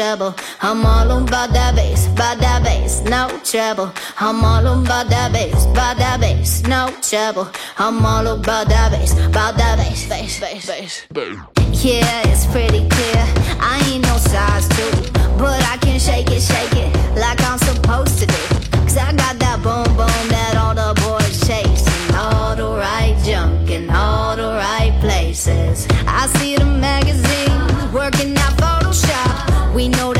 Trouble. I'm all about that bass, about that bass, no trouble. I'm all about that bass, about that bass, no trouble. I'm all about that bass, about that bass, bass, bass, bass. Yeah, it's pretty clear. I ain't no size two, but I can shake it, shake it like I'm supposed to do. Cause I got that boom boom that all the boys chasing, all the right junk in all the right places. I see the magazines working out Photoshop. We know that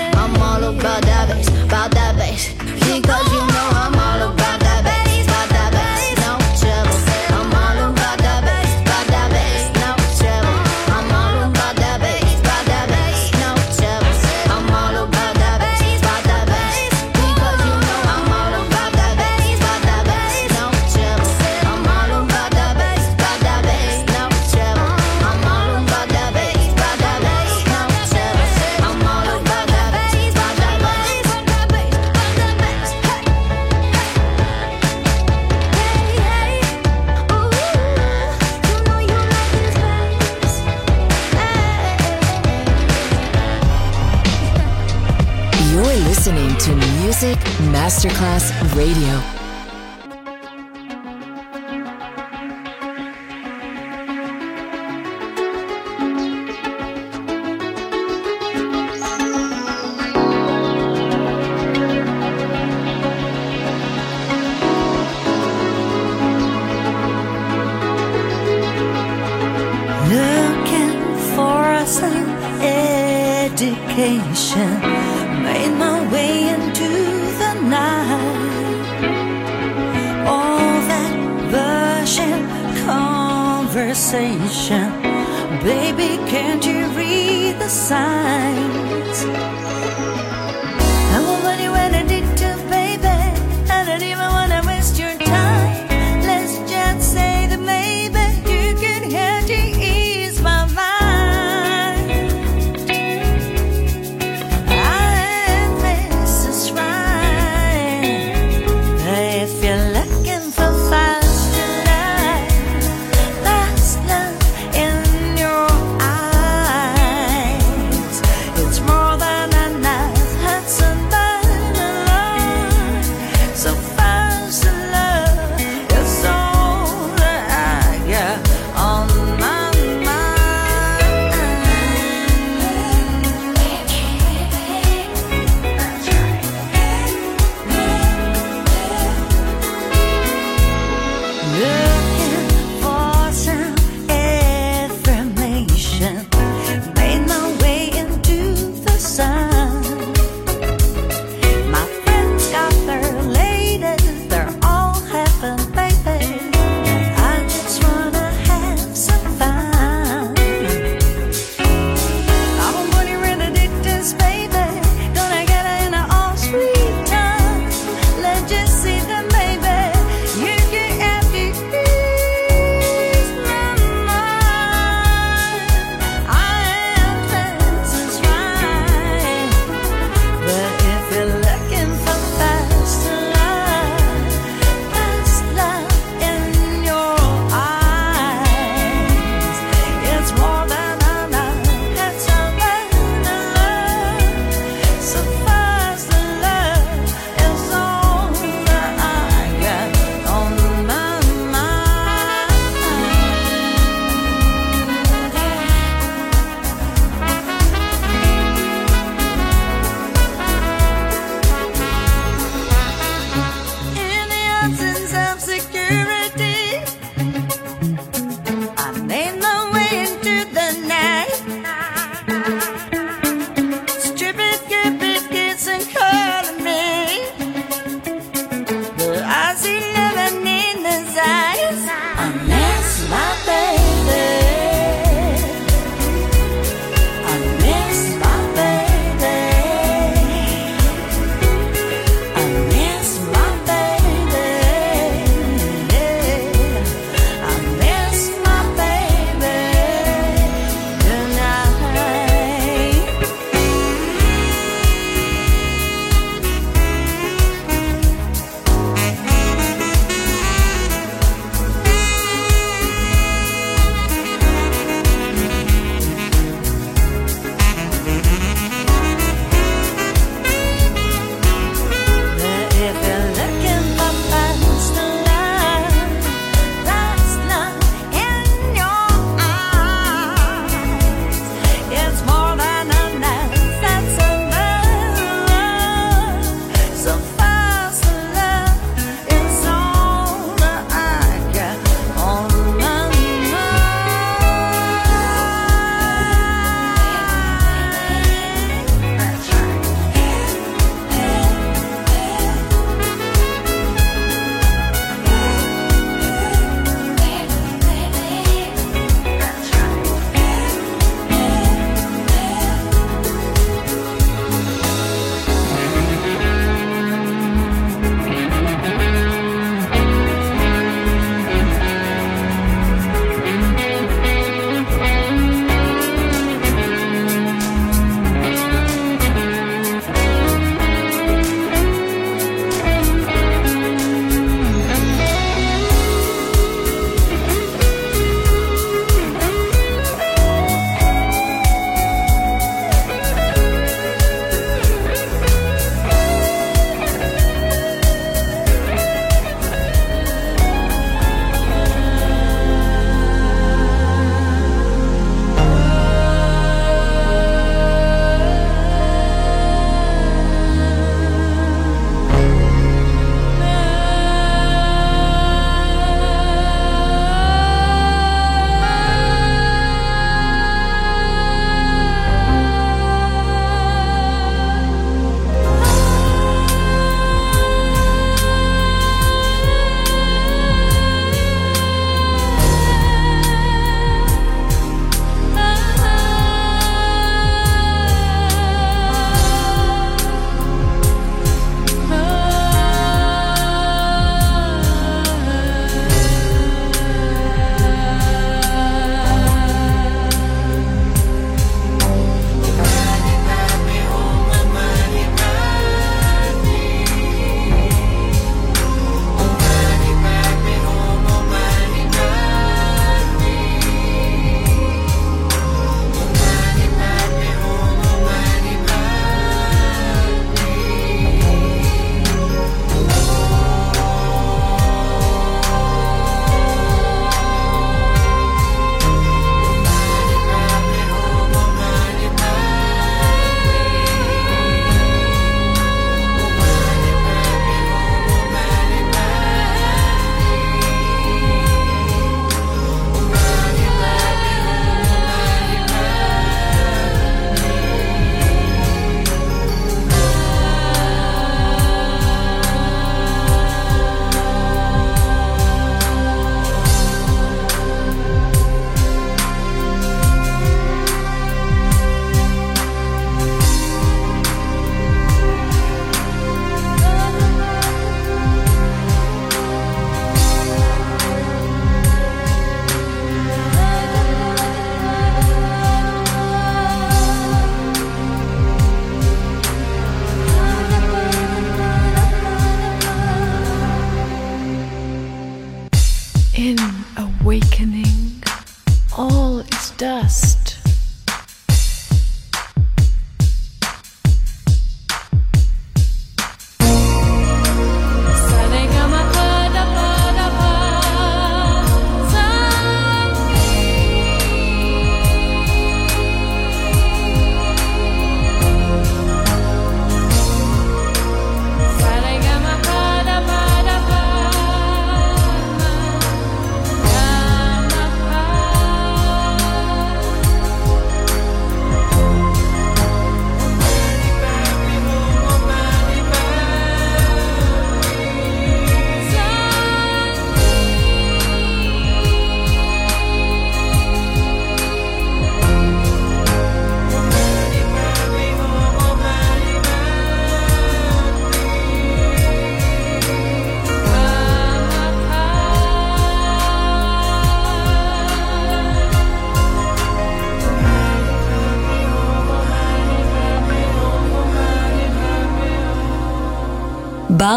Masterclass Radio. Looking for some education, made my way signs.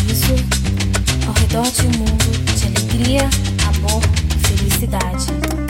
sorriso ao redor de um mundo de alegria, amor e felicidade.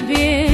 saber